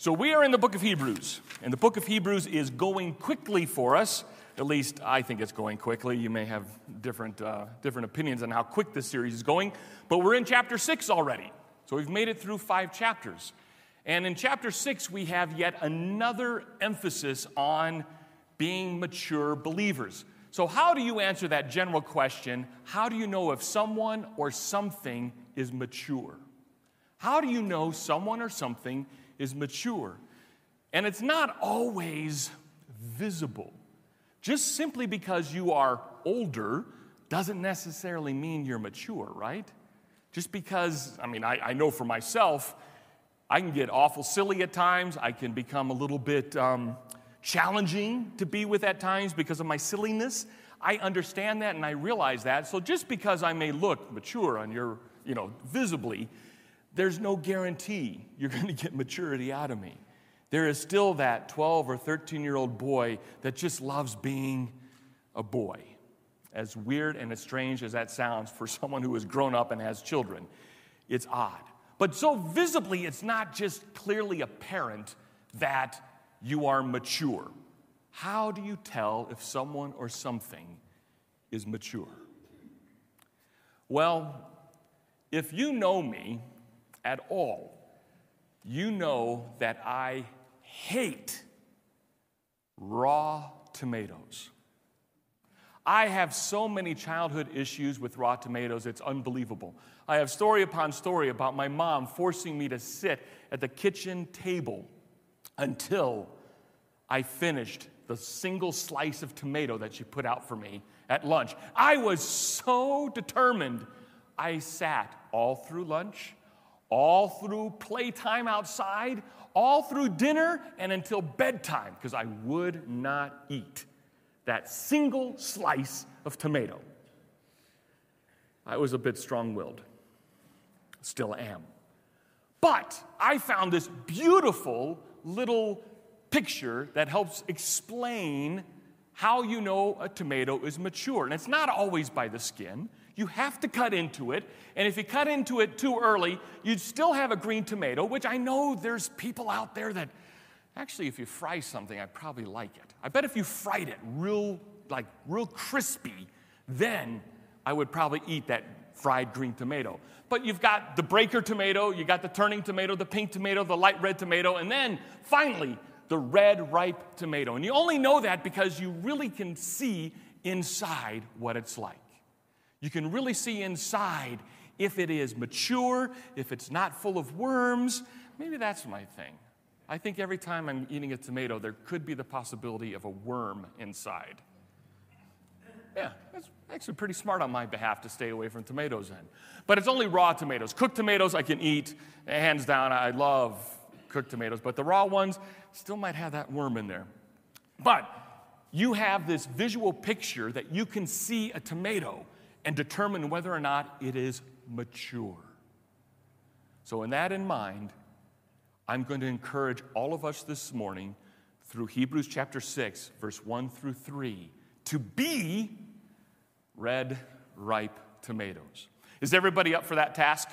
So we are in the book of Hebrews, and the book of Hebrews is going quickly for us. At least I think it's going quickly. You may have different, uh, different opinions on how quick this series is going, but we're in chapter six already. So we've made it through five chapters. And in chapter six, we have yet another emphasis on being mature believers. So, how do you answer that general question? How do you know if someone or something is mature? How do you know someone or something is mature. And it's not always visible. Just simply because you are older doesn't necessarily mean you're mature, right? Just because, I mean, I, I know for myself, I can get awful silly at times. I can become a little bit um, challenging to be with at times because of my silliness. I understand that and I realize that. So just because I may look mature on your, you know, visibly, there's no guarantee you're going to get maturity out of me. There is still that 12 or 13 year old boy that just loves being a boy. As weird and as strange as that sounds for someone who has grown up and has children, it's odd. But so visibly, it's not just clearly apparent that you are mature. How do you tell if someone or something is mature? Well, if you know me, at all, you know that I hate raw tomatoes. I have so many childhood issues with raw tomatoes, it's unbelievable. I have story upon story about my mom forcing me to sit at the kitchen table until I finished the single slice of tomato that she put out for me at lunch. I was so determined. I sat all through lunch all through playtime outside, all through dinner, and until bedtime, because I would not eat that single slice of tomato. I was a bit strong willed, still am. But I found this beautiful little picture that helps explain how you know a tomato is mature. And it's not always by the skin, you have to cut into it. And if you cut into it too early, you'd still have a green tomato, which I know there's people out there that actually, if you fry something, I'd probably like it. I bet if you fried it real, like real crispy, then I would probably eat that fried green tomato. But you've got the breaker tomato, you got the turning tomato, the pink tomato, the light red tomato, and then finally, the red ripe tomato. And you only know that because you really can see inside what it's like. You can really see inside if it is mature, if it's not full of worms. Maybe that's my thing. I think every time I'm eating a tomato, there could be the possibility of a worm inside. Yeah, that's actually pretty smart on my behalf to stay away from tomatoes then. But it's only raw tomatoes. Cooked tomatoes I can eat, hands down. I love cooked tomatoes, but the raw ones still might have that worm in there. But you have this visual picture that you can see a tomato and determine whether or not it is mature. So, in that in mind, I'm going to encourage all of us this morning through Hebrews chapter 6, verse 1 through 3, to be red, ripe tomatoes. Is everybody up for that task?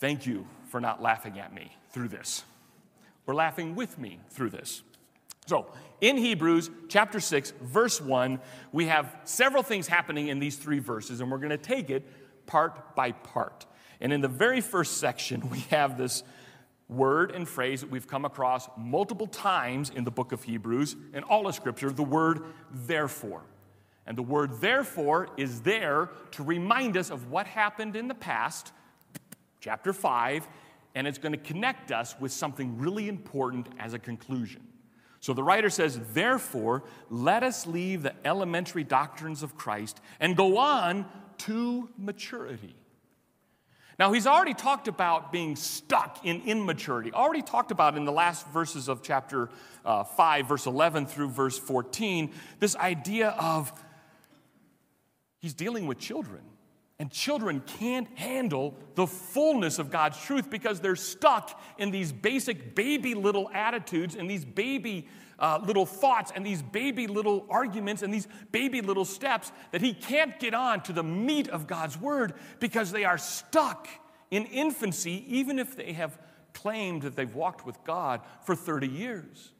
Thank you for not laughing at me through this. We're laughing with me through this. So, in Hebrews chapter 6, verse 1, we have several things happening in these three verses, and we're going to take it part by part. And in the very first section, we have this word and phrase that we've come across multiple times in the book of Hebrews and all of Scripture the word therefore. And the word therefore is there to remind us of what happened in the past, chapter 5, and it's going to connect us with something really important as a conclusion. So the writer says, Therefore, let us leave the elementary doctrines of Christ and go on to maturity. Now, he's already talked about being stuck in immaturity, already talked about in the last verses of chapter uh, 5, verse 11 through verse 14, this idea of he's dealing with children. And children can't handle the fullness of God's truth because they're stuck in these basic baby little attitudes and these baby uh, little thoughts and these baby little arguments and these baby little steps that he can't get on to the meat of God's word because they are stuck in infancy, even if they have claimed that they've walked with God for 30 years.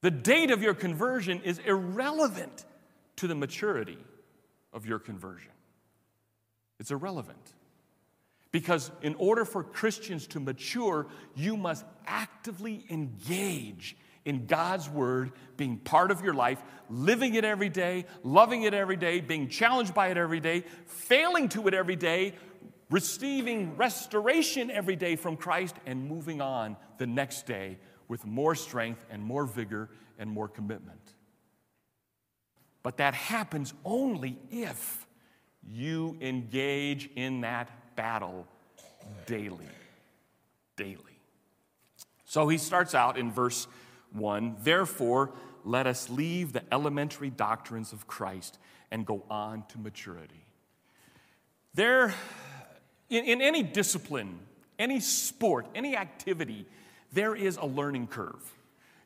The date of your conversion is irrelevant to the maturity of your conversion. It's irrelevant. Because in order for Christians to mature, you must actively engage in God's Word, being part of your life, living it every day, loving it every day, being challenged by it every day, failing to it every day, receiving restoration every day from Christ, and moving on the next day with more strength and more vigor and more commitment. But that happens only if you engage in that battle daily. Daily. So he starts out in verse 1 Therefore, let us leave the elementary doctrines of Christ and go on to maturity. There, in, in any discipline, any sport, any activity, there is a learning curve.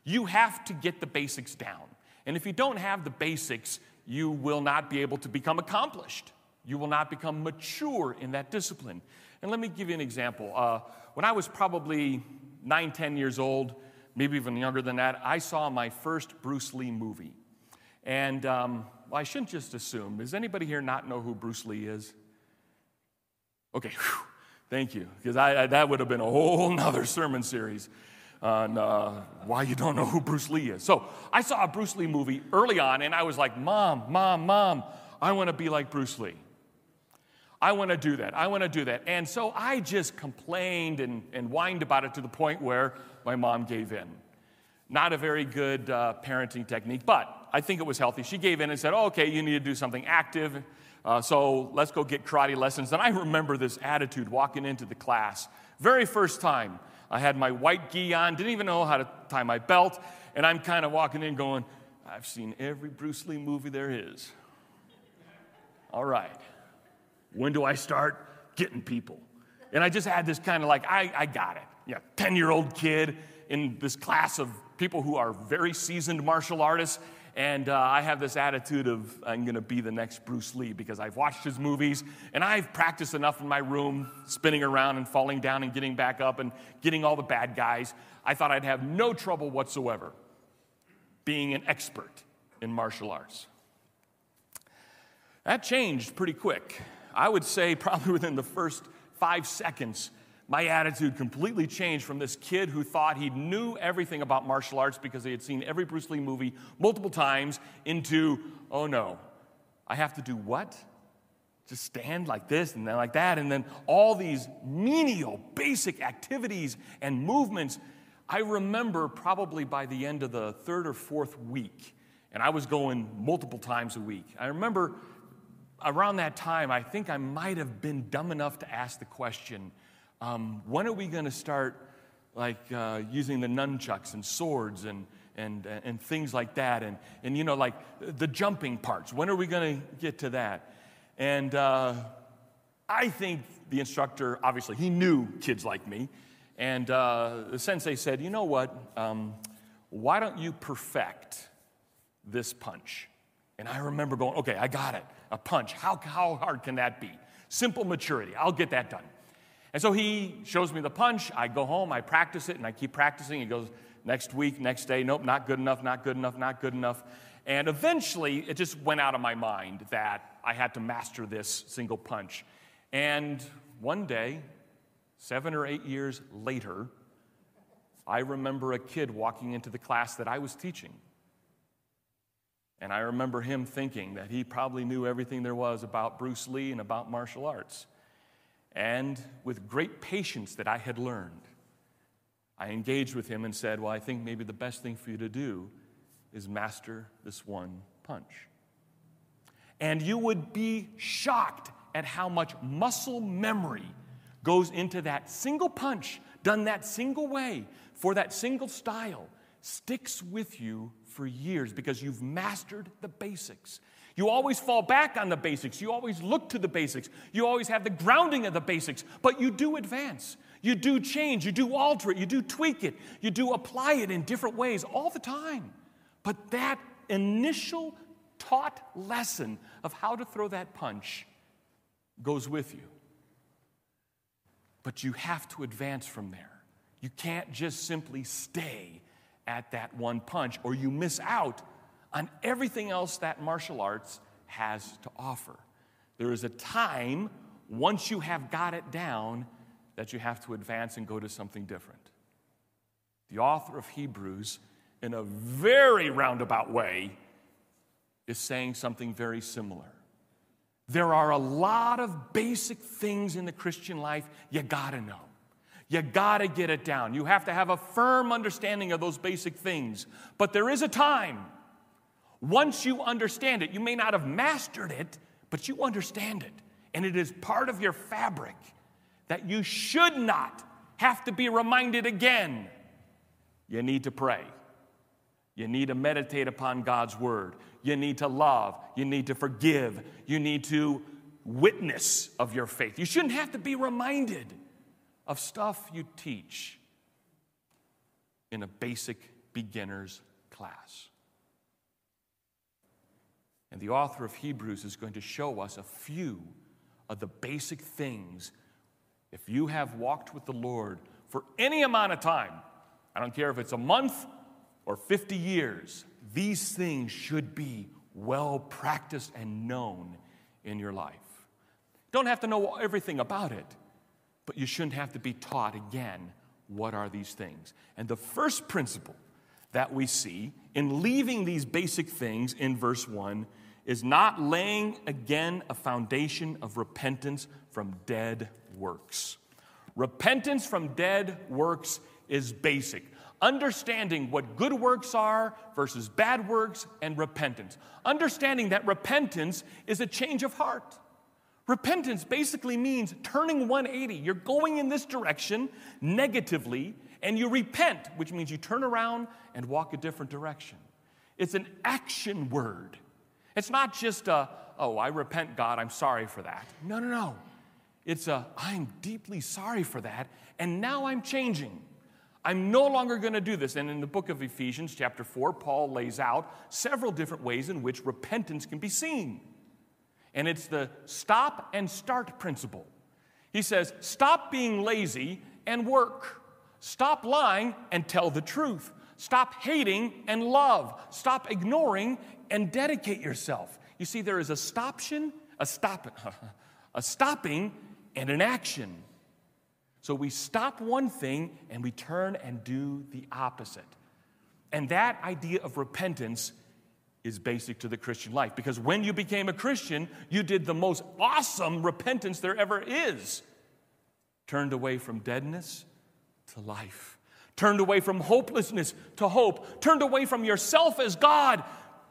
You have to get the basics down. And if you don't have the basics, you will not be able to become accomplished. You will not become mature in that discipline. And let me give you an example. Uh, when I was probably nine, ten years old, maybe even younger than that, I saw my first Bruce Lee movie. And um, well, I shouldn't just assume. Does anybody here not know who Bruce Lee is? Okay, whew, thank you, because that would have been a whole nother sermon series on uh, why you don't know who Bruce Lee is. So I saw a Bruce Lee movie early on, and I was like, Mom, Mom, Mom, I want to be like Bruce Lee. I want to do that. I want to do that. And so I just complained and, and whined about it to the point where my mom gave in. Not a very good uh, parenting technique, but I think it was healthy. She gave in and said, oh, okay, you need to do something active. Uh, so let's go get karate lessons. And I remember this attitude walking into the class. Very first time, I had my white gi on, didn't even know how to tie my belt, and I'm kind of walking in going, I've seen every Bruce Lee movie there is. All right. When do I start getting people? And I just had this kind of like, I, I got it. Yeah, 10 year old kid in this class of people who are very seasoned martial artists. And uh, I have this attitude of I'm going to be the next Bruce Lee because I've watched his movies and I've practiced enough in my room, spinning around and falling down and getting back up and getting all the bad guys. I thought I'd have no trouble whatsoever being an expert in martial arts. That changed pretty quick. I would say probably within the first five seconds, my attitude completely changed from this kid who thought he knew everything about martial arts because he had seen every Bruce Lee movie multiple times into, oh no, I have to do what? Just stand like this and then like that, and then all these menial, basic activities and movements. I remember probably by the end of the third or fourth week, and I was going multiple times a week. I remember around that time, I think I might have been dumb enough to ask the question um, when are we going to start like uh, using the nunchucks and swords and, and, and things like that? And, and, you know, like the jumping parts. When are we going to get to that? And uh, I think the instructor, obviously, he knew kids like me. And uh, the sensei said, you know what? Um, why don't you perfect this punch? And I remember going, okay, I got it a punch. How, how hard can that be? Simple maturity. I'll get that done. And so he shows me the punch. I go home, I practice it, and I keep practicing. He goes, next week, next day, nope, not good enough, not good enough, not good enough. And eventually, it just went out of my mind that I had to master this single punch. And one day, seven or eight years later, I remember a kid walking into the class that I was teaching. And I remember him thinking that he probably knew everything there was about Bruce Lee and about martial arts. And with great patience that I had learned, I engaged with him and said, Well, I think maybe the best thing for you to do is master this one punch. And you would be shocked at how much muscle memory goes into that single punch, done that single way, for that single style, sticks with you for years because you've mastered the basics. You always fall back on the basics. You always look to the basics. You always have the grounding of the basics, but you do advance. You do change. You do alter it. You do tweak it. You do apply it in different ways all the time. But that initial taught lesson of how to throw that punch goes with you. But you have to advance from there. You can't just simply stay at that one punch, or you miss out on everything else that martial arts has to offer. There is a time, once you have got it down, that you have to advance and go to something different. The author of Hebrews, in a very roundabout way, is saying something very similar. There are a lot of basic things in the Christian life you gotta know. You gotta get it down. You have to have a firm understanding of those basic things. But there is a time, once you understand it, you may not have mastered it, but you understand it. And it is part of your fabric that you should not have to be reminded again. You need to pray. You need to meditate upon God's word. You need to love. You need to forgive. You need to witness of your faith. You shouldn't have to be reminded of stuff you teach in a basic beginner's class. And the author of Hebrews is going to show us a few of the basic things. If you have walked with the Lord for any amount of time, I don't care if it's a month or 50 years, these things should be well practiced and known in your life. Don't have to know everything about it, but you shouldn't have to be taught again what are these things. And the first principle that we see in leaving these basic things in verse 1 is not laying again a foundation of repentance from dead works. Repentance from dead works is basic understanding what good works are versus bad works and repentance. Understanding that repentance is a change of heart. Repentance basically means turning 180. You're going in this direction negatively, and you repent, which means you turn around and walk a different direction. It's an action word. It's not just a, oh, I repent, God, I'm sorry for that. No, no, no. It's a, I'm deeply sorry for that, and now I'm changing. I'm no longer going to do this. And in the book of Ephesians, chapter 4, Paul lays out several different ways in which repentance can be seen. And it's the stop and start principle. He says, stop being lazy and work. Stop lying and tell the truth. Stop hating and love. Stop ignoring and dedicate yourself. You see, there is a stoption, a stop, a stopping, and an action. So we stop one thing and we turn and do the opposite. And that idea of repentance is basic to the Christian life because when you became a Christian, you did the most awesome repentance there ever is. Turned away from deadness to life, turned away from hopelessness to hope, turned away from yourself as God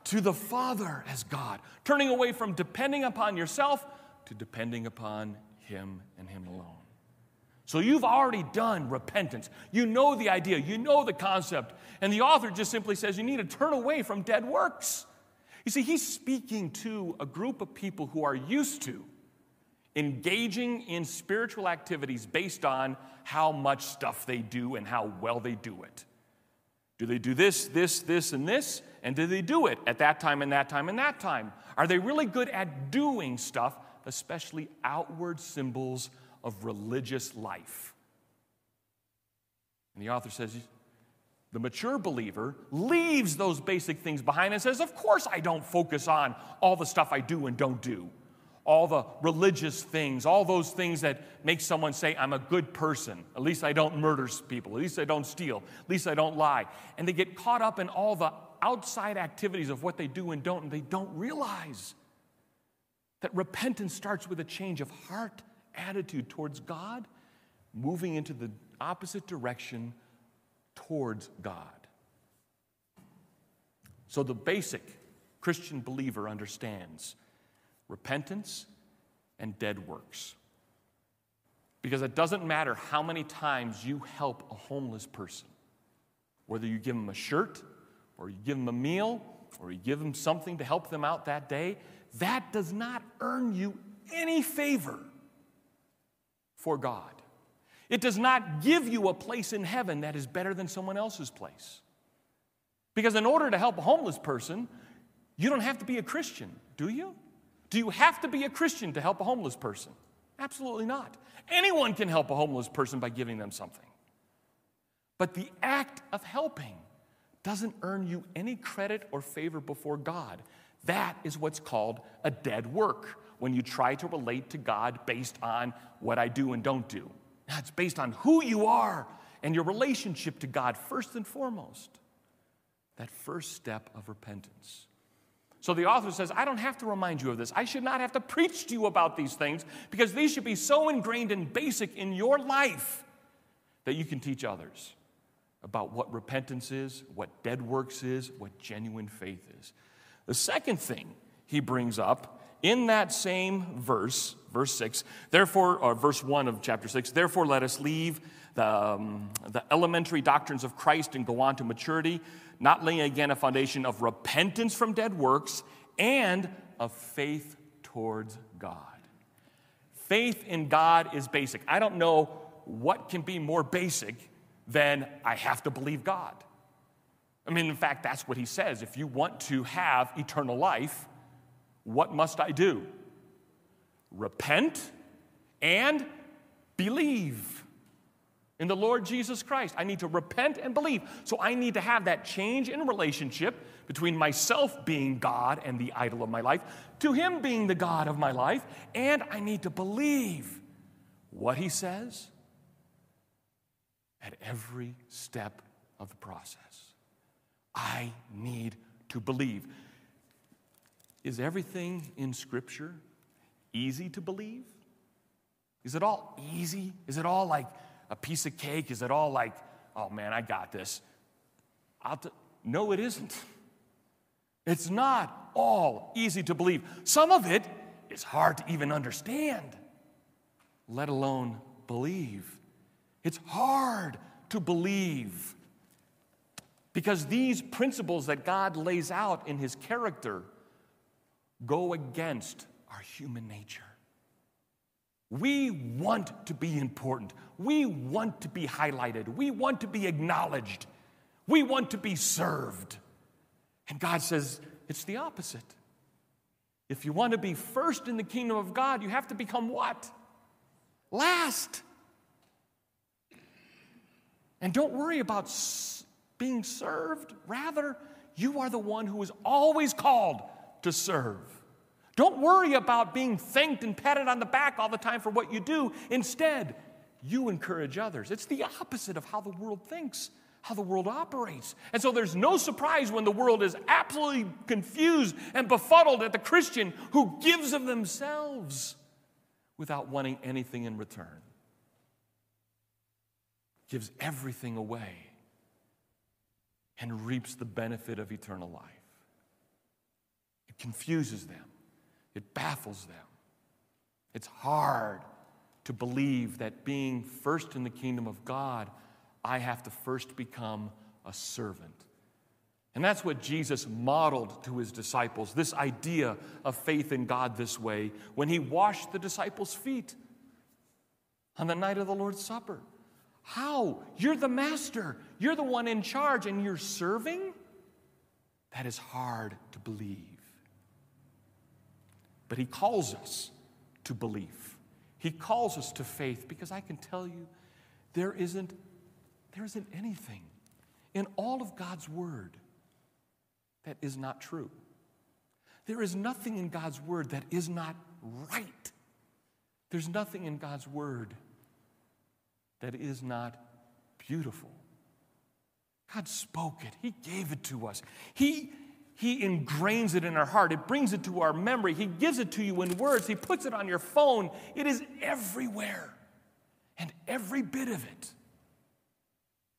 to the Father as God, turning away from depending upon yourself to depending upon Him and Him alone. So you've already done repentance. You know the idea, you know the concept. And the author just simply says you need to turn away from dead works. You see, he's speaking to a group of people who are used to engaging in spiritual activities based on how much stuff they do and how well they do it. Do they do this, this, this, and this? And do they do it at that time and that time and that time? Are they really good at doing stuff, especially outward symbols of religious life. And the author says, the mature believer leaves those basic things behind and says, Of course, I don't focus on all the stuff I do and don't do, all the religious things, all those things that make someone say, I'm a good person. At least I don't murder people. At least I don't steal. At least I don't lie. And they get caught up in all the outside activities of what they do and don't, and they don't realize that repentance starts with a change of heart attitude towards God, moving into the opposite direction towards God. So the basic Christian believer understands repentance and dead works. Because it doesn't matter how many times you help a homeless person, whether you give them a shirt, or you give them a meal, or you give them something to help them out that day, that does not earn you any favor for God. It does not give you a place in heaven that is better than someone else's place. Because in order to help a homeless person, you don't have to be a Christian, do you? Do you have to be a Christian to help a homeless person? Absolutely not. Anyone can help a homeless person by giving them something. But the act of helping doesn't earn you any credit or favor before God. That is what's called a dead work when you try to relate to God based on what I do and don't do. It's based on who you are and your relationship to God first and foremost. That first step of repentance. So the author says, I don't have to remind you of this. I should not have to preach to you about these things because these should be so ingrained and basic in your life that you can teach others about what repentance is, what dead works is, what genuine faith is. The second thing he brings up in that same verse, verse 6, therefore, or verse 1 of chapter 6, therefore let us leave the, um, the elementary doctrines of Christ and go on to maturity not laying again a foundation of repentance from dead works and of faith towards God. Faith in God is basic. I don't know what can be more basic than I have to believe God. I mean, in fact, that's what he says. If you want to have eternal life, what must I do? Repent and believe in the Lord Jesus Christ. I need to repent and believe. So I need to have that change in relationship between myself being God and the idol of my life to Him being the God of my life. And I need to believe what He says at every step of the process. I need to believe. Is everything in Scripture easy to believe? Is it all easy? Is it all like, a piece of cake? Is it all like, oh man, I got this? T- no, it isn't. It's not all easy to believe. Some of it is hard to even understand, let alone believe. It's hard to believe because these principles that God lays out in His character go against our human nature. We want to be important. We want to be highlighted. We want to be acknowledged. We want to be served. And God says it's the opposite. If you want to be first in the kingdom of God, you have to become what? Last. And don't worry about being served. Rather, you are the one who is always called to serve. Don't worry about being thanked and patted on the back all the time for what you do. Instead, you encourage others. It's the opposite of how the world thinks, how the world operates. And so there's no surprise when the world is absolutely confused and befuddled at the Christian who gives of themselves without wanting anything in return, gives everything away, and reaps the benefit of eternal life. It confuses them. It baffles them. It's hard to believe that being first in the kingdom of God, I have to first become a servant. And that's what Jesus modeled to his disciples this idea of faith in God this way when he washed the disciples' feet on the night of the Lord's Supper. How? You're the master, you're the one in charge, and you're serving? That is hard to believe. But he calls us to belief. He calls us to faith because I can tell you there isn't, there isn't anything in all of God's word that is not true. There is nothing in God's word that is not right. There's nothing in God's word that is not beautiful. God spoke it, He gave it to us. He he ingrains it in our heart. It brings it to our memory. He gives it to you in words. He puts it on your phone. It is everywhere. And every bit of it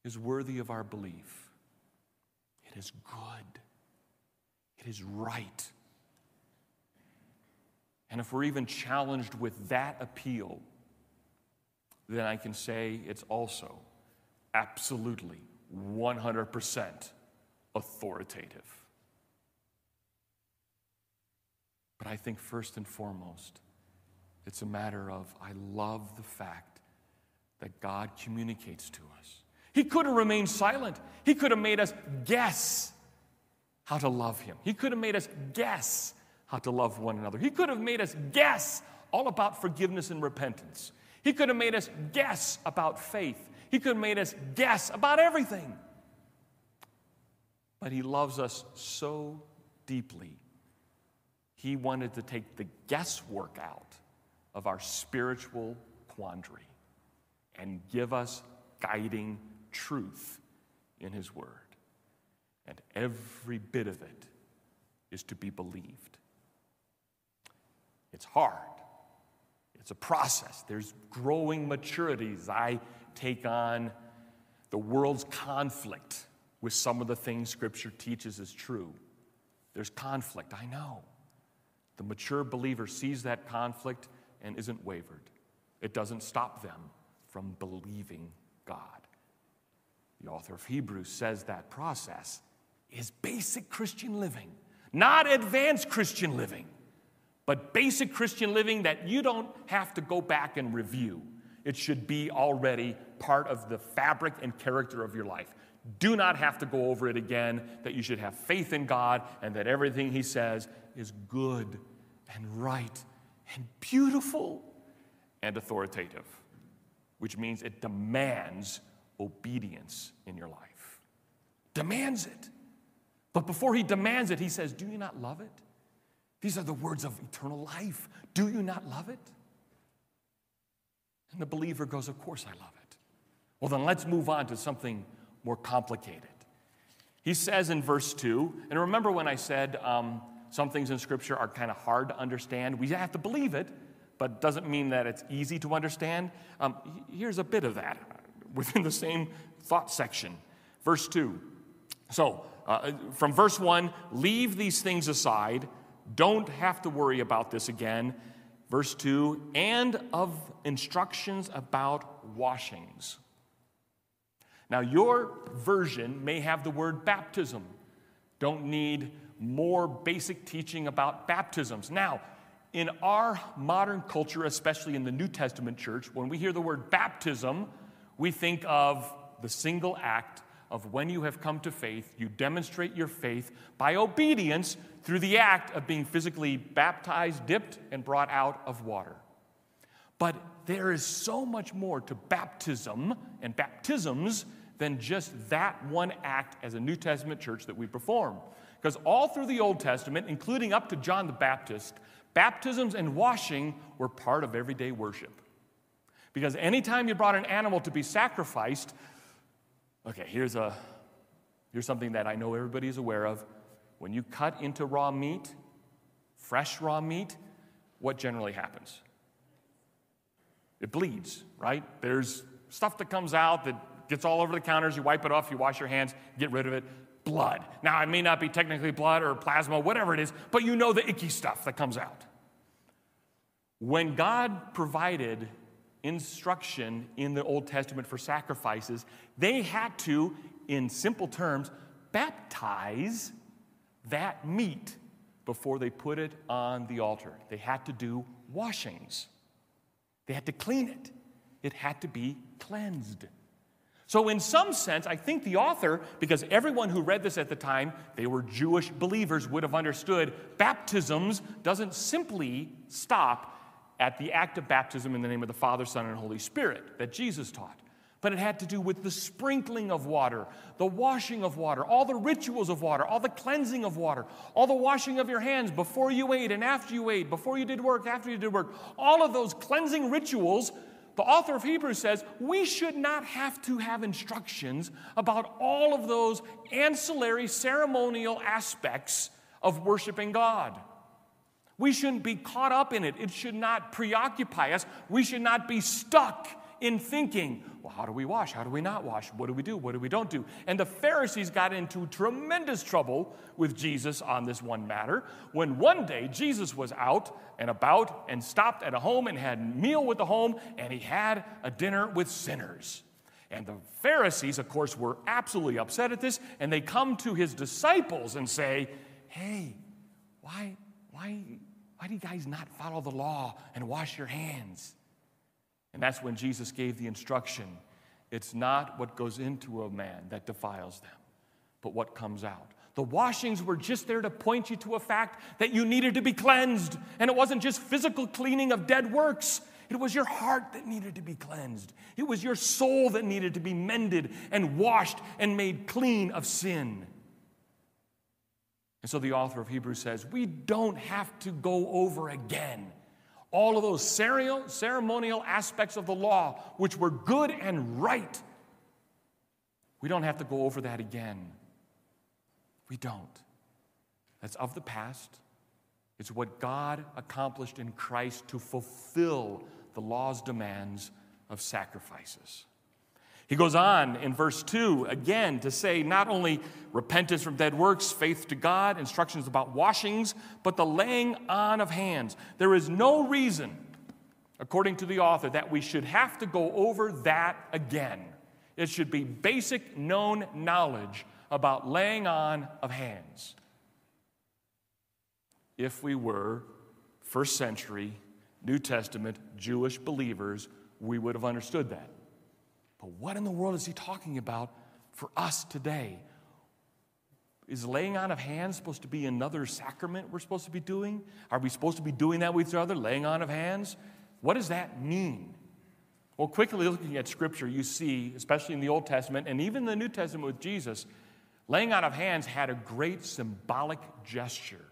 is worthy of our belief. It is good. It is right. And if we're even challenged with that appeal, then I can say it's also absolutely 100% authoritative. But I think first and foremost, it's a matter of I love the fact that God communicates to us. He could have remained silent, He could have made us guess how to love Him. He could have made us guess how to love one another. He could have made us guess all about forgiveness and repentance. He could have made us guess about faith. He could have made us guess about everything. But He loves us so deeply, He wanted to take the guesswork out of our spiritual quandary and give us guiding truth in His Word. And every bit of it is to be believed. It's hard, it's a process. There's growing maturities. I take on the world's conflict with some of the things Scripture teaches as true. There's conflict, I know. The mature believer sees that conflict and isn't wavered. It doesn't stop them from believing God. The author of Hebrews says that process is basic Christian living, not advanced Christian living, but basic Christian living that you don't have to go back and review. It should be already part of the fabric and character of your life. Do not have to go over it again, that you should have faith in God and that everything He says is good and right and beautiful and authoritative, which means it demands obedience in your life. Demands it. But before He demands it, He says, Do you not love it? These are the words of eternal life. Do you not love it? And the believer goes, Of course I love it. Well, then let's move on to something more complicated. He says in verse 2, and remember when I said um, some things in Scripture are kind of hard to understand? We have to believe it, but doesn't mean that it's easy to understand. Um, here's a bit of that within the same thought section. Verse 2. So, uh, from verse 1, leave these things aside. Don't have to worry about this again. Verse 2, and of instructions about washings. Now, your version may have the word baptism. Don't need more basic teaching about baptisms. Now, in our modern culture, especially in the New Testament church, when we hear the word baptism, we think of the single act of when you have come to faith, you demonstrate your faith by obedience through the act of being physically baptized, dipped, and brought out of water. But there is so much more to baptism and baptisms than just that one act as a New Testament church that we perform. Because all through the Old Testament, including up to John the Baptist, baptisms and washing were part of everyday worship. Because anytime you brought an animal to be sacrificed, okay, here's, a, here's something that I know everybody is aware of. When you cut into raw meat, fresh raw meat, what generally happens? It bleeds, right? There's stuff that comes out that gets all over the counters. You wipe it off, you wash your hands, get rid of it. Blood. Now, it may not be technically blood or plasma, whatever it is, but you know the icky stuff that comes out. When God provided instruction in the Old Testament for sacrifices, they had to, in simple terms, baptize that meat before they put it on the altar. They had to do washings, they had to clean it, it had to be cleansed. So, in some sense, I think the author, because everyone who read this at the time, they were Jewish believers, would have understood baptisms doesn't simply stop at the act of baptism in the name of the Father, Son, and Holy Spirit that Jesus taught. But it had to do with the sprinkling of water, the washing of water, all the rituals of water, all the cleansing of water, all the washing of your hands before you ate and after you ate, before you did work, after you did work. All of those cleansing rituals the author of Hebrews says we should not have to have instructions about all of those ancillary ceremonial aspects of worshiping God. We shouldn't be caught up in it. It should not preoccupy us. We should not be stuck in thinking, well, how do we wash? How do we not wash? What do we do? What do we don't do? And the Pharisees got into tremendous trouble with Jesus on this one matter when one day Jesus was out and about and stopped at a home and had a meal with the home and he had a dinner with sinners. And the Pharisees, of course, were absolutely upset at this and they come to his disciples and say, hey, why, why, why do you guys not follow the law and wash your hands? And that's when Jesus gave the instruction it's not what goes into a man that defiles them, but what comes out. The washings were just there to point you to a fact that you needed to be cleansed. And it wasn't just physical cleaning of dead works, It was your heart that needed to be cleansed. It was your soul that needed to be mended and washed and made clean of sin. And so the author of Hebrews says, We don't have to go over again all of those ceremonial aspects of the law, which were good and right. We don't have to go over that again. We don't. That's of the past. It's what God accomplished in Christ to fulfill the law's demands of sacrifices. He goes on in verse 2 again to say not only repentance from dead works, faith to God, instructions about washings, but the laying on of hands. There is no reason, according to the author, that we should have to go over that again. It should be basic known knowledge about laying on of hands. If we were first century, New Testament Jewish believers, we would have understood that. But what in the world is he talking about for us today? Is laying on of hands supposed to be another sacrament we're supposed to be doing? Are we supposed to be doing that with each other, laying on of hands? What does that mean? Well, quickly looking at Scripture, you see, especially in the Old Testament and even the New Testament with Jesus, laying on of hands had a great symbolic gesture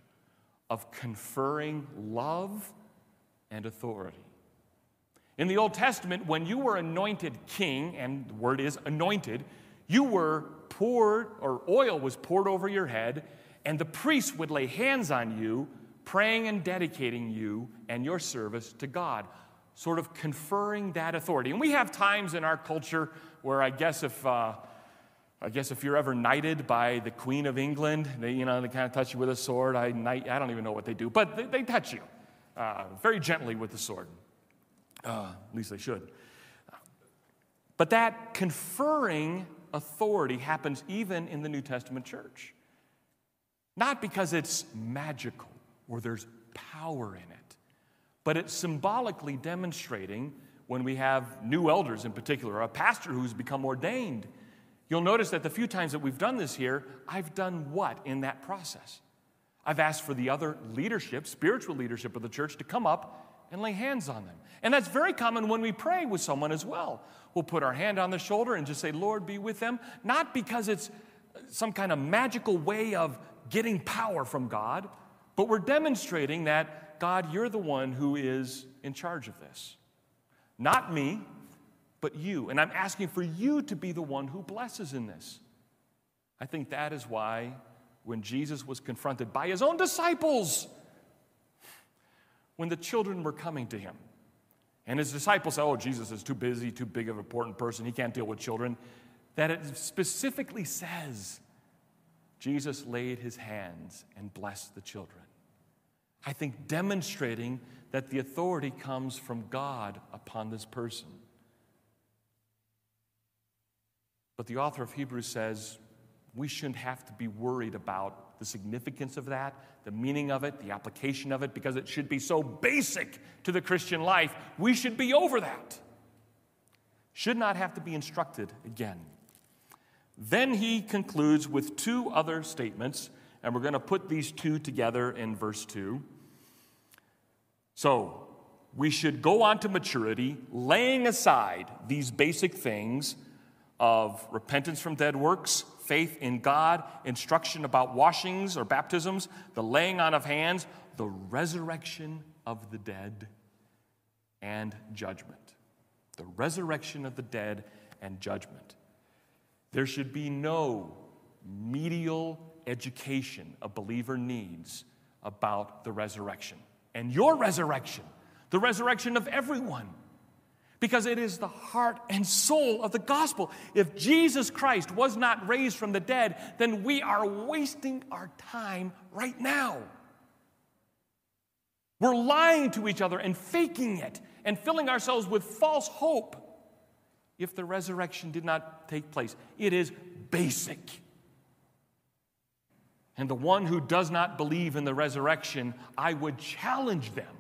of conferring love and authority. In the Old Testament, when you were anointed king, and the word is anointed, you were poured, or oil was poured over your head, and the priest would lay hands on you, praying and dedicating you and your service to God, sort of conferring that authority. And we have times in our culture where I guess if uh, I guess if you're ever knighted by the Queen of England, they you know they kind of touch you with a sword. I knight, I don't even know what they do, but they, they touch you uh, very gently with the sword. Uh, at least they should. But that conferring authority happens even in the New Testament church. Not because it's magical or there's power in it, but it's symbolically demonstrating when we have new elders in particular, a pastor who's become ordained. You'll notice that the few times that we've done this here, I've done what in that process? I've asked for the other leadership, spiritual leadership of the church, to come up and lay hands on them. And that's very common when we pray with someone as well. We'll put our hand on the shoulder and just say, Lord, be with them, not because it's some kind of magical way of getting power from God, but we're demonstrating that, God, you're the one who is in charge of this. Not me, but you. And I'm asking for you to be the one who blesses in this. I think that is why when Jesus was confronted by his own disciples, when the children were coming to him. And his disciples said, Oh, Jesus is too busy, too big of an important person. He can't deal with children. That it specifically says Jesus laid his hands and blessed the children. I think demonstrating that the authority comes from God upon this person. But the author of Hebrews says we shouldn't have to be worried about the significance of that, the meaning of it, the application of it, because it should be so basic to the Christian life. We should be over that. Should not have to be instructed again. Then he concludes with two other statements, and we're going to put these two together in verse 2. So, we should go on to maturity, laying aside these basic things of repentance from dead works, faith in God, instruction about washings or baptisms, the laying on of hands, the resurrection of the dead, and judgment. The resurrection of the dead and judgment. There should be no medial education a believer needs about the resurrection and your resurrection, the resurrection of everyone because it is the heart and soul of the gospel. If Jesus Christ was not raised from the dead, then we are wasting our time right now. We're lying to each other and faking it and filling ourselves with false hope if the resurrection did not take place. It is basic. And the one who does not believe in the resurrection, I would challenge them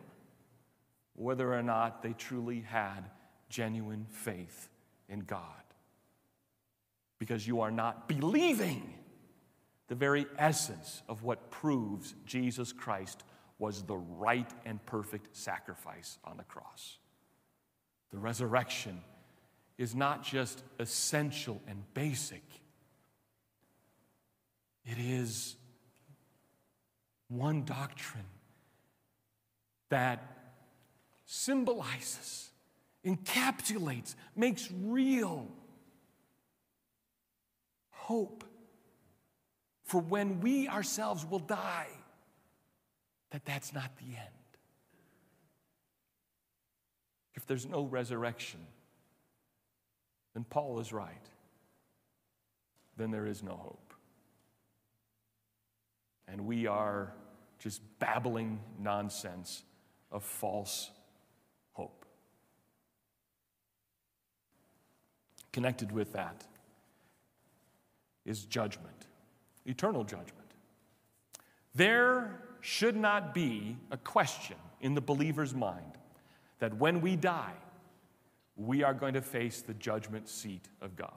whether or not they truly had genuine faith in God. Because you are not believing the very essence of what proves Jesus Christ was the right and perfect sacrifice on the cross. The resurrection is not just essential and basic, it is one doctrine that symbolizes, encapsulates, makes real hope for when we ourselves will die, that that's not the end. If there's no resurrection, then Paul is right. Then there is no hope. And we are just babbling nonsense of false hope. Connected with that is judgment, eternal judgment. There should not be a question in the believer's mind that when we die, we are going to face the judgment seat of God.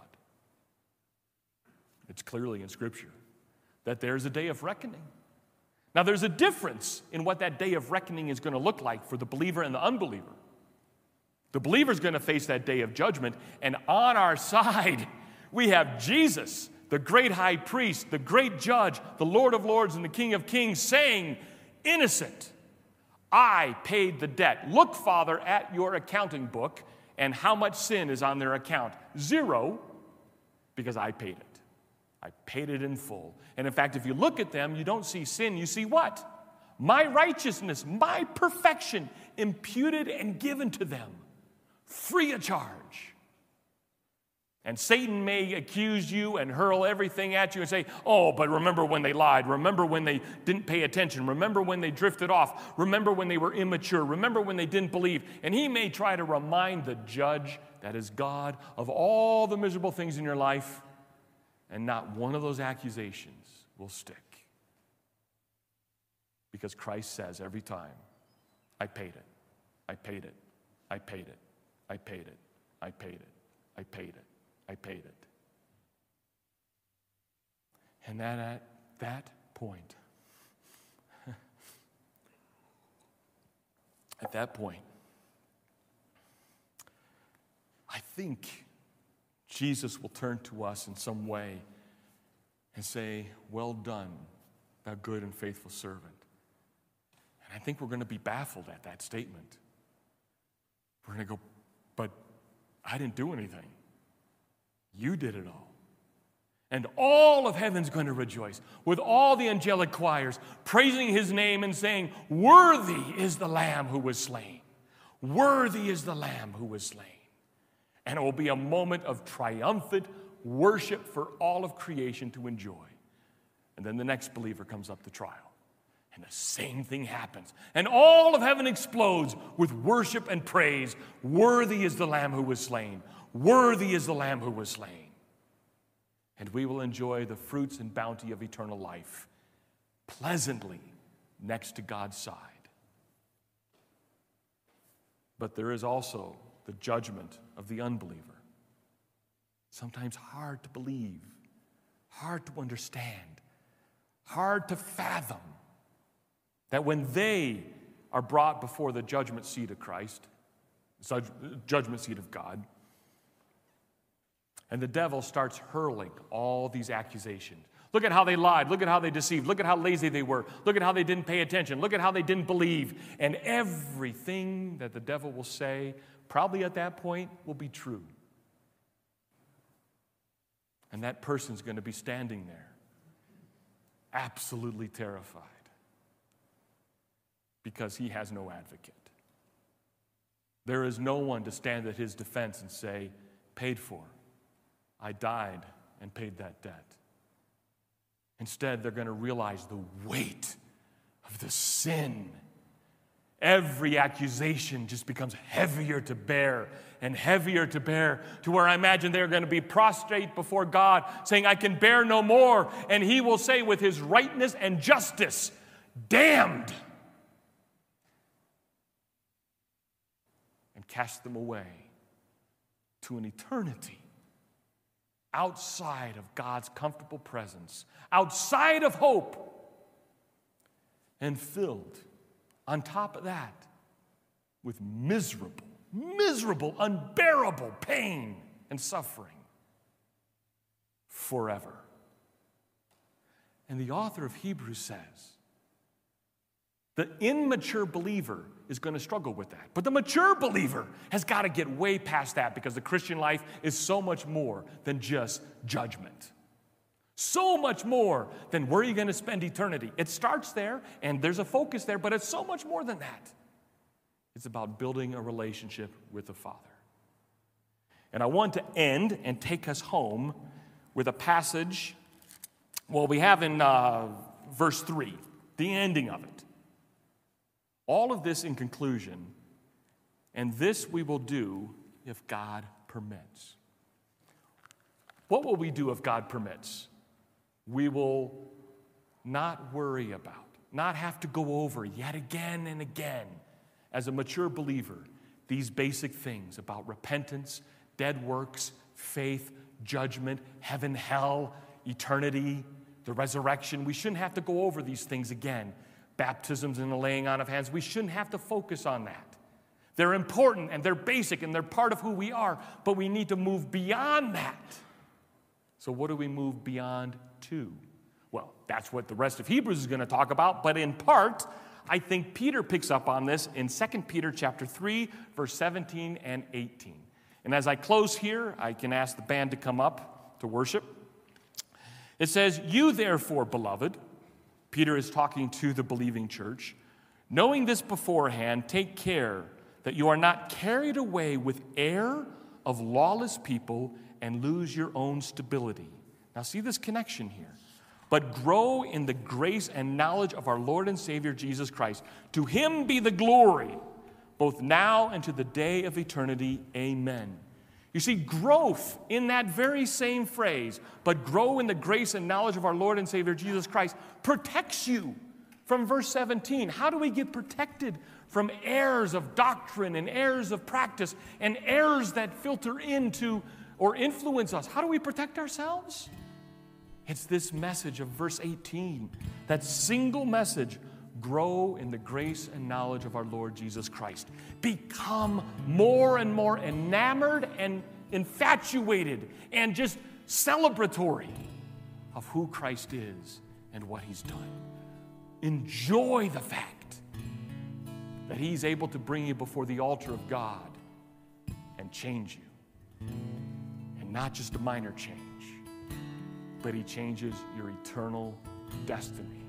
It's clearly in Scripture that there's a day of reckoning. Now, there's a difference in what that day of reckoning is going to look like for the believer and the unbeliever. The believer is going to face that day of judgment, and on our side, we have Jesus, the great high priest, the great judge, the Lord of lords, and the King of kings, saying, Innocent, I paid the debt. Look, Father, at your accounting book and how much sin is on their account. Zero, because I paid it. I paid it in full. And in fact, if you look at them, you don't see sin, you see what? My righteousness, my perfection imputed and given to them, free of charge. And Satan may accuse you and hurl everything at you and say, Oh, but remember when they lied. Remember when they didn't pay attention. Remember when they drifted off. Remember when they were immature. Remember when they didn't believe. And he may try to remind the judge, that is God, of all the miserable things in your life and not one of those accusations will stick. Because Christ says every time, I paid it, I paid it, I paid it, I paid it, I paid it, I paid it, I paid it. And that at that point, at that point, I think Jesus will turn to us in some way and say, Well done, thou good and faithful servant. And I think we're going to be baffled at that statement. We're going to go, But I didn't do anything. You did it all. And all of heaven's going to rejoice with all the angelic choirs, praising his name and saying, Worthy is the Lamb who was slain. Worthy is the Lamb who was slain. And it will be a moment of triumphant worship for all of creation to enjoy. And then the next believer comes up to trial. And the same thing happens. And all of heaven explodes with worship and praise. Worthy is the Lamb who was slain. Worthy is the Lamb who was slain. And we will enjoy the fruits and bounty of eternal life pleasantly next to God's side. But there is also the judgment of the unbeliever. Sometimes hard to believe, hard to understand, hard to fathom that when they are brought before the judgment seat of Christ, judgment seat of God, and the devil starts hurling all these accusations. Look at how they lied. Look at how they deceived. Look at how lazy they were. Look at how they didn't pay attention. Look at how they didn't believe. And everything that the devil will say probably at that point will be true. And that person's going to be standing there, absolutely terrified, because he has no advocate. There is no one to stand at his defense and say, Paid for. I died and paid that debt. Instead, they're going to realize the weight of the sin every accusation just becomes heavier to bear and heavier to bear to where I imagine they're going to be prostrate before God, saying, I can bear no more. And He will say, with His rightness and justice, damned, cast them away to an eternity outside of God's comfortable presence, outside of hope, and filled on top of that, with miserable, miserable, unbearable pain and suffering forever. And the author of Hebrews says the immature believer is going to struggle with that. But the mature believer has got to get way past that because the Christian life is so much more than just judgment. So much more than where are you going to spend eternity. It starts there and there's a focus there, but it's so much more than that. It's about building a relationship with the Father. And I want to end and take us home with a passage, well, we have in uh, verse 3, the ending of it. All of this in conclusion, and this we will do if God permits. What will we do if God permits? We will not worry about, not have to go over yet again and again as a mature believer these basic things about repentance, dead works, faith, judgment, heaven, hell, eternity, the resurrection. We shouldn't have to go over these things again. Baptisms and the laying on of hands, we shouldn't have to focus on that. They're important and they're basic and they're part of who we are, but we need to move beyond that. So, what do we move beyond to? Well, that's what the rest of Hebrews is going to talk about, but in part, I think Peter picks up on this in 2 Peter chapter 3, verse 17 and 18. And as I close here, I can ask the band to come up to worship. It says, You therefore, beloved, Peter is talking to the believing church, knowing this beforehand, take care that you are not carried away with air of lawless people and lose your own stability. Now, see this connection here but grow in the grace and knowledge of our Lord and Savior Jesus Christ. To him be the glory, both now and to the day of eternity. Amen. You see, growth in that very same phrase, but grow in the grace and knowledge of our Lord and Savior Jesus Christ, protects you from verse 17. How do we get protected from errors of doctrine and errors of practice and errors that filter into or influence us? How do we protect ourselves? It's this message of verse 18, that single message grow in the grace and knowledge of our Lord Jesus Christ. Become more and more enamored and infatuated and just celebratory of who Christ is and what he's done. Enjoy the fact that he's able to bring you before the altar of God and change you. And not just a minor change but He changes your eternal destiny.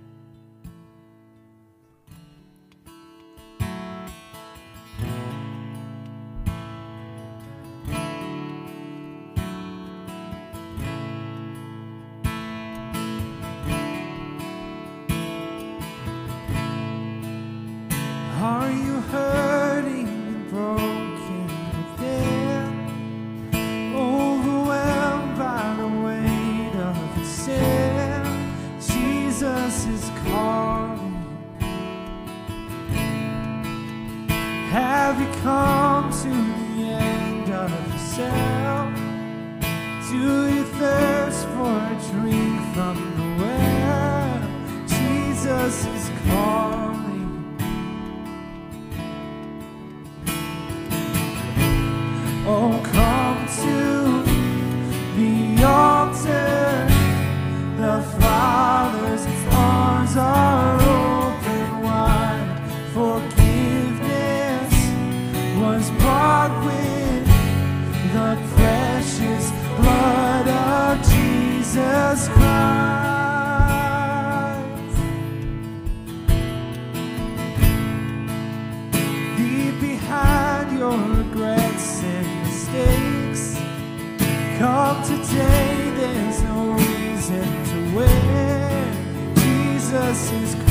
Jesus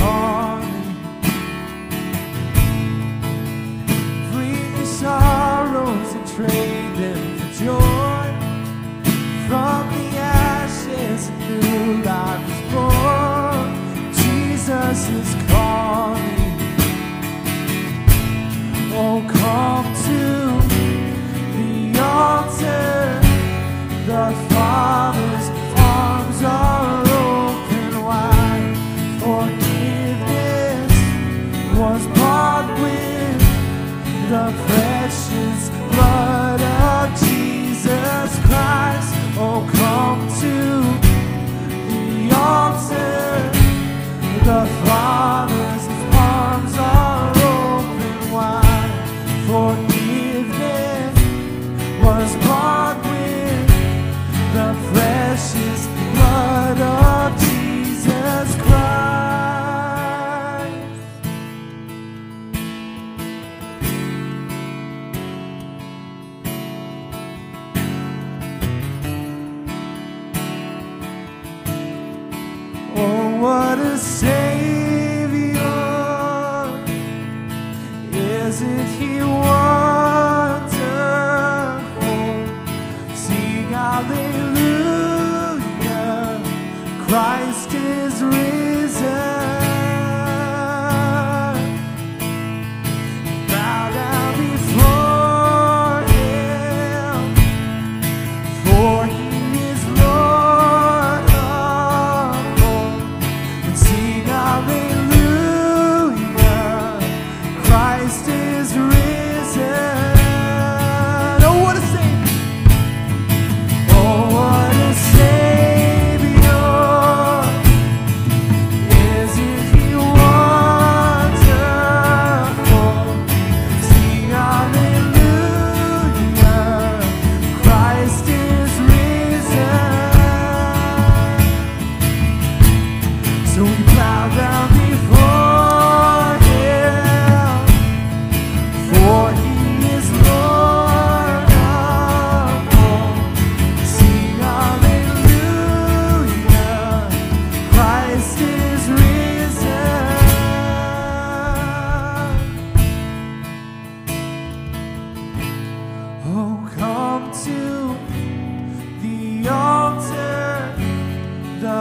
a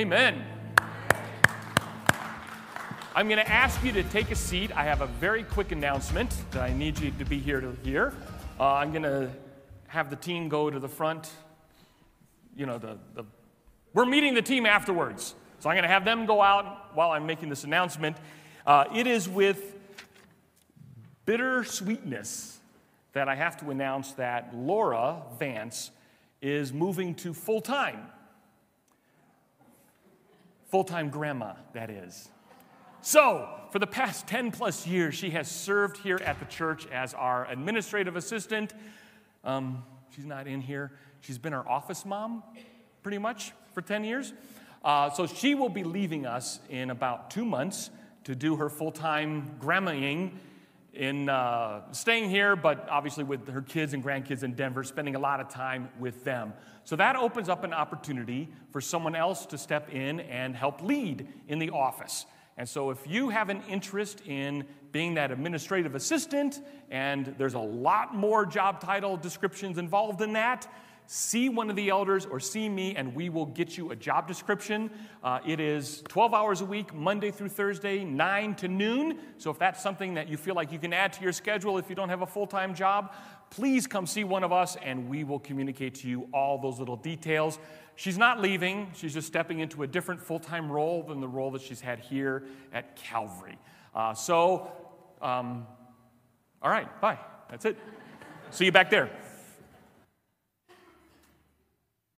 Amen. I'm going to ask you to take a seat. I have a very quick announcement that I need you to be here to hear. Uh, I'm going to have the team go to the front. You know, the, the, we're meeting the team afterwards. So I'm going to have them go out while I'm making this announcement. Uh, it is with bitter sweetness that I have to announce that Laura Vance is moving to full time. Full time grandma, that is. So, for the past 10 plus years, she has served here at the church as our administrative assistant. Um, she's not in here. She's been our office mom, pretty much, for 10 years. Uh, so, she will be leaving us in about two months to do her full time grandmaing in uh, staying here, but obviously with her kids and grandkids in Denver, spending a lot of time with them. So that opens up an opportunity for someone else to step in and help lead in the office. And so if you have an interest in being that administrative assistant, and there's a lot more job title descriptions involved in that, see one of the elders or see me, and we will get you a job description. Uh, it is 12 hours a week, Monday through Thursday, 9 to noon. So if that's something that you feel like you can add to your schedule if you don't have a full time job, please come see one of us and we will communicate to you all those little details. She's not leaving, she's just stepping into a different full time role than the role that she's had here at Calvary. Uh, so, um, all right, bye. That's it. See you back there.